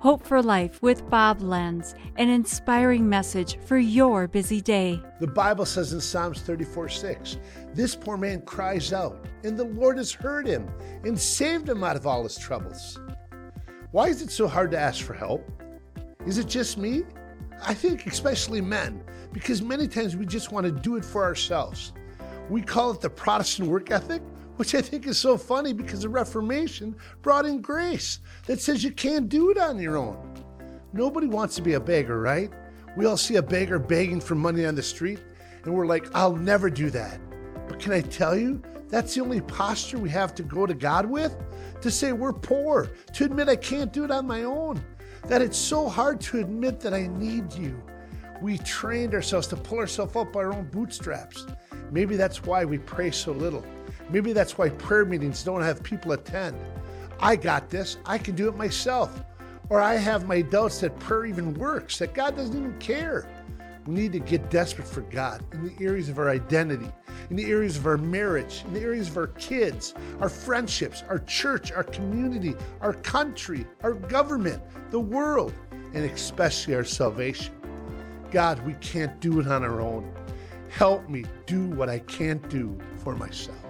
Hope for Life with Bob Lenz, an inspiring message for your busy day. The Bible says in Psalms 34 6, this poor man cries out, and the Lord has heard him and saved him out of all his troubles. Why is it so hard to ask for help? Is it just me? I think especially men, because many times we just want to do it for ourselves. We call it the Protestant work ethic, which I think is so funny because the Reformation brought in grace that says you can't do it on your own. Nobody wants to be a beggar, right? We all see a beggar begging for money on the street, and we're like, I'll never do that. But can I tell you, that's the only posture we have to go to God with? To say we're poor, to admit I can't do it on my own, that it's so hard to admit that I need you. We trained ourselves to pull ourselves up by our own bootstraps. Maybe that's why we pray so little. Maybe that's why prayer meetings don't have people attend. I got this, I can do it myself. Or I have my doubts that prayer even works, that God doesn't even care. We need to get desperate for God in the areas of our identity, in the areas of our marriage, in the areas of our kids, our friendships, our church, our community, our country, our government, the world, and especially our salvation. God, we can't do it on our own. Help me do what I can't do for myself.